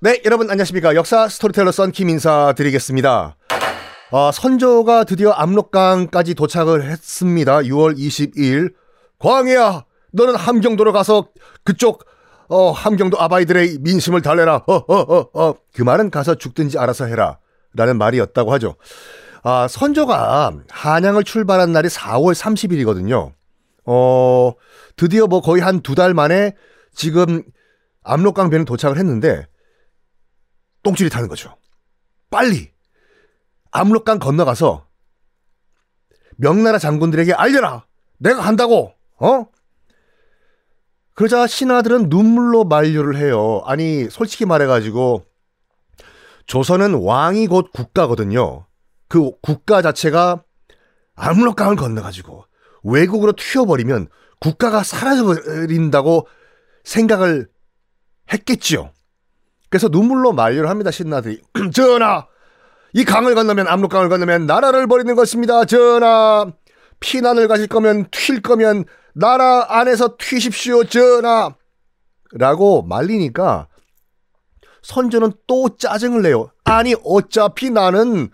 네, 여러분 안녕하십니까. 역사 스토리텔러 썬킴 인사드리겠습니다. 아, 선조가 드디어 압록강까지 도착을 했습니다. 6월 22일. 광해야, 너는 함경도로 가서 그쪽 어, 함경도 아바이들의 민심을 달래라. 어, 어, 어, 어. 그 말은 가서 죽든지 알아서 해라. 라는 말이었다고 하죠. 아, 선조가 한양을 출발한 날이 4월 30일이거든요. 어, 드디어 뭐 거의 한 두 달 만에 지금 압록강 배는 도착을 했는데 똥줄이 타는 거죠. 빨리 압록강 건너가서 명나라 장군들에게 알려라. 내가 간다고. 어? 그러자 신하들은 눈물로 만류를 해요. 아니 솔직히 말해가지고 조선은 왕이 곧 국가거든요. 그 국가 자체가 압록강을 건너가지고 외국으로 튀어버리면 국가가 사라져버린다고 생각을 했겠지요. 그래서 눈물로 만류를 합니다. 신하들이. 전하! 이 강을 건너면 압록강을 건너면 나라를 버리는 것입니다. 전하! 피난을 가실 거면 튈 거면 나라 안에서 튀십시오. 전하! 라고 말리니까 선조는 또 짜증을 내요. 아니 어차피 나는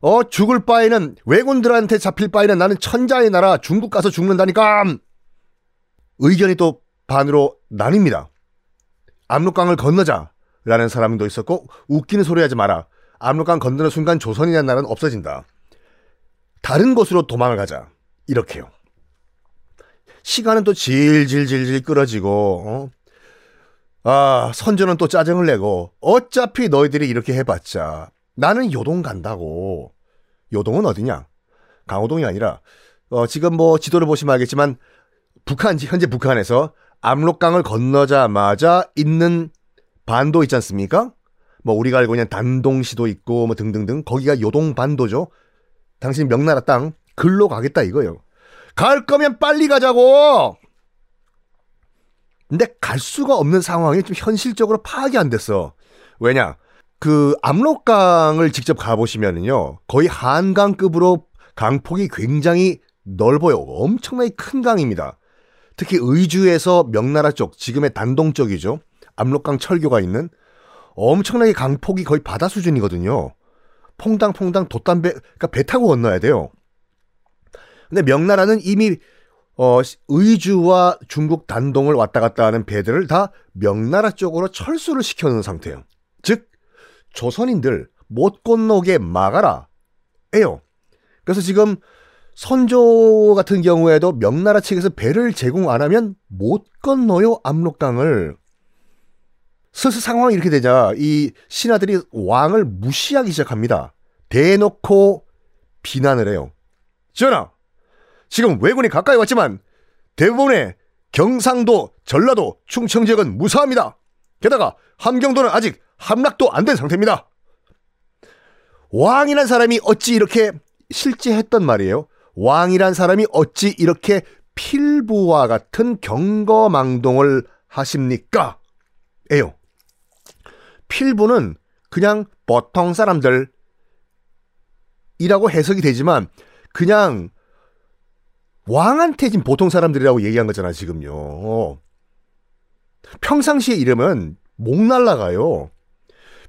어 죽을 바에는 왜군들한테 잡힐 바에는 나는 천자의 나라 중국 가서 죽는다니까. 의견이 또 반으로 나뉩니다. 압록강을 건너자. 라는 사람도 있었고 웃기는 소리 하지 마라. 압록강 건너는 순간 조선이라는 나라는 없어진다. 다른 곳으로 도망을 가자. 이렇게요. 시간은 또 질질질질 끌어지고 어? 아 선조는 또 짜증을 내고 어차피 너희들이 이렇게 해봤자 나는 요동 간다고. 요동은 어디냐? 강호동이 아니라 어, 지금 뭐 지도를 보시면 알겠지만 북한 현재 북한에서 압록강을 건너자마자 있는 반도 있지 않습니까? 뭐 우리가 알고 있는 단동시도 있고 뭐 등등등 거기가 요동 반도죠. 당신 명나라 땅 글로 가겠다 이거예요. 갈 거면 빨리 가자고. 근데 갈 수가 없는 상황이 좀 현실적으로 파악이 안 됐어. 왜냐? 그 압록강을 직접 가보시면은요 거의 한강급으로 강폭이 굉장히 넓어요. 엄청나게 큰 강입니다. 특히 의주에서 명나라 쪽, 지금의 단동 쪽이죠. 압록강 철교가 있는 엄청나게 강폭이 거의 바다 수준이거든요. 퐁당퐁당 돛담배, 그러니까 배 타고 건너야 돼요. 근데 명나라는 이미 어, 의주와 중국 단동을 왔다 갔다 하는 배들을 다 명나라 쪽으로 철수를 시켜놓은 상태예요. 즉 조선인들 못 건너게 막아라. 에요. 그래서 지금 선조 같은 경우에도 명나라 측에서 배를 제공 안 하면 못 건너요 압록강을. 슬슬 상황이 이렇게 되자 이 신하들이 왕을 무시하기 시작합니다. 대놓고 비난을 해요. 전하, 지금 왜군이 가까이 왔지만 대부분의 경상도, 전라도, 충청 지역은 무사합니다. 게다가 함경도는 아직 함락도 안 된 상태입니다. 왕이란 사람이 어찌 이렇게 실제 했던 말이에요. 왕이란 사람이 어찌 이렇게 필부와 같은 경거망동을 하십니까? 에요. 필부는 그냥 보통 사람들이라고 해석이 되지만 그냥 왕한테 지금 보통 사람들이라고 얘기한 거잖아 지금요. 평상시에 이러면 목 날라가요.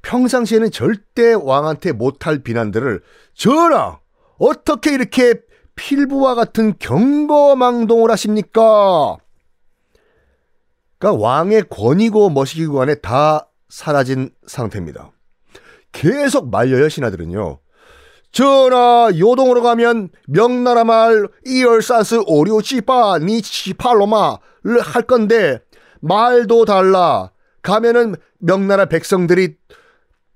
평상시에는 절대 왕한테 못할 비난들을 전하 어떻게 이렇게 필부와 같은 경거망동을 하십니까? 그러니까 왕의 권위고 멋이고 간에 다 사라진 상태입니다. 계속 말려요 신하들은요. 전하 요동으로 가면 명나라 말 이얼사스 오리오치파 니치팔로마를 할 건데 말도 달라 가면은 명나라 백성들이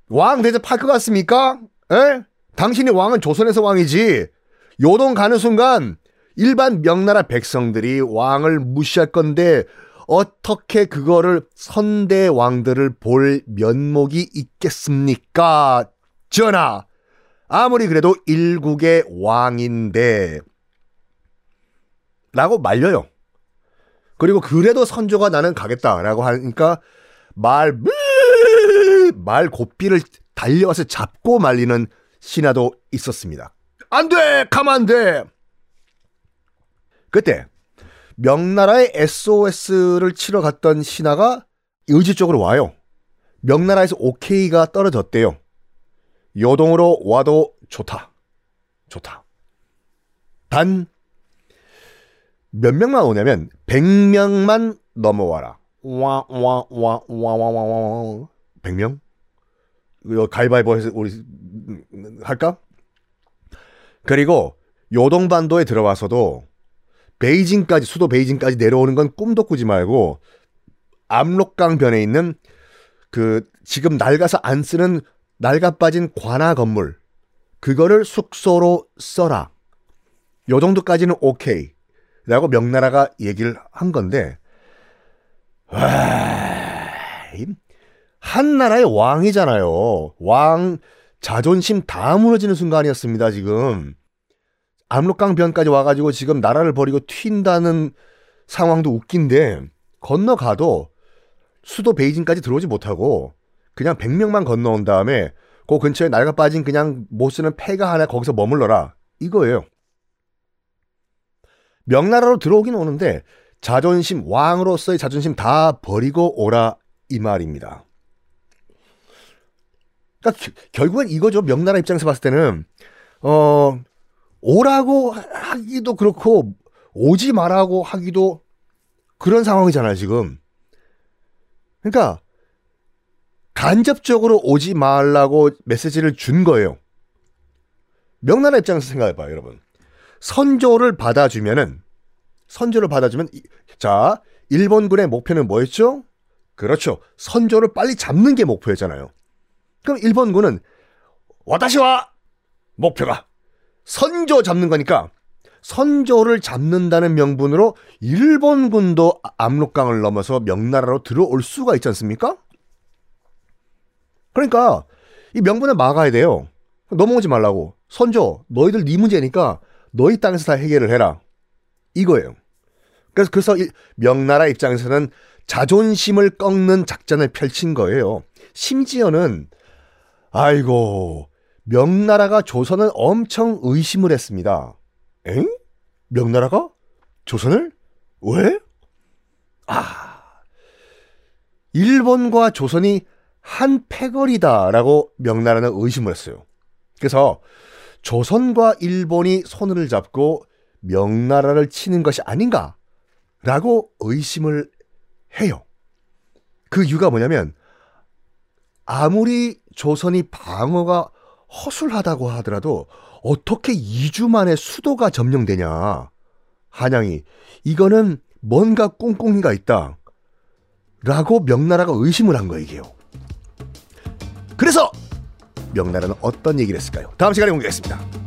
왕 대접할 것 같습니까? 에? 당신이 왕은 조선에서 왕이지 요동 가는 순간 일반 명나라 백성들이 왕을 무시할 건데 어떻게 그거를 선대 왕들을 볼 면목이 있겠습니까? 전하, 아무리 그래도 일국의 왕인데, 라고 말려요. 그리고 그래도 선조가 나는 가겠다라고 하니까 말, 말 고삐를 달려와서 잡고 말리는 신하도 있었습니다. 안 돼! 가만 안 돼! 그때 명나라의 SOS를 치러 갔던 신하가 의지 쪽으로 와요. 명나라에서 오케이가 떨어졌대요. 요동으로 와도 좋다. 좋다. 단, 몇 명만 오냐면, 100명만 넘어와라. 와, 와, 와, 와, 와, 와, 와, 100명? 이거 가위바위보 해서 우리, 할까? 그리고, 요동반도에 들어와서도, 베이징까지, 수도 베이징까지 내려오는 건 꿈도 꾸지 말고, 압록강 변에 있는 그 지금 낡아서 안 쓰는 낡아 빠진 관아 건물 그거를 숙소로 써라. 요 정도까지는 오케이. 라고 명나라가 얘기를 한 건데 와, 한 나라의 왕이잖아요. 왕 자존심 다 무너지는 순간이었습니다. 지금 압록강 변까지 와가지고 지금 나라를 버리고 튄다는 상황도 웃긴데 건너가도 수도 베이징까지 들어오지 못하고 그냥 100명만 건너온 다음에 그 근처에 낡아 빠진 그냥 못 쓰는 폐가 하나 거기서 머물러라. 이거예요. 명나라로 들어오긴 오는데 자존심, 왕으로서의 자존심 다 버리고 오라 이 말입니다. 그러니까 결국은 이거죠. 명나라 입장에서 봤을 때는 어 오라고 하기도 그렇고 오지 말라고 하기도 그런 상황이잖아요, 지금. 그러니까 간접적으로 오지 말라고 메시지를 준 거예요. 명나라 입장에서 생각해 봐요, 여러분. 선조를 받아주면은 선조를 받아주면 자 일본군의 목표는 뭐였죠? 그렇죠. 선조를 빨리 잡는 게 목표였잖아요. 그럼 일본군은 와다시와 목표가 선조 잡는 거니까 선조를 잡는다는 명분으로 일본군도 압록강을 넘어서 명나라로 들어올 수가 있지 않습니까? 그러니까 이 명분을 막아야 돼요. 넘어오지 말라고. 선조, 너희들 네 문제니까 너희 땅에서 다 해결을 해라. 이거예요. 그래서 그래서 명나라 입장에서는 자존심을 꺾는 작전을 펼친 거예요. 심지어는 아이고 명나라가 조선을 엄청 의심을 했습니다. 엥? 명나라가 조선을 왜? 아 일본과 조선이 한 패거리다라고 명나라는 의심을 했어요. 그래서 조선과 일본이 손을 잡고 명나라를 치는 것이 아닌가라고 의심을 해요. 그 이유가 뭐냐면 아무리 조선이 방어가 허술하다고 하더라도 어떻게 2주 만에 수도가 점령되냐. 한양이 이거는 뭔가 꽁꽁이가 있다. 라고 명나라가 의심을 한 거예요, 명나라는 어떤 얘기를 했을까요? 다음 시간에 공개하겠습니다.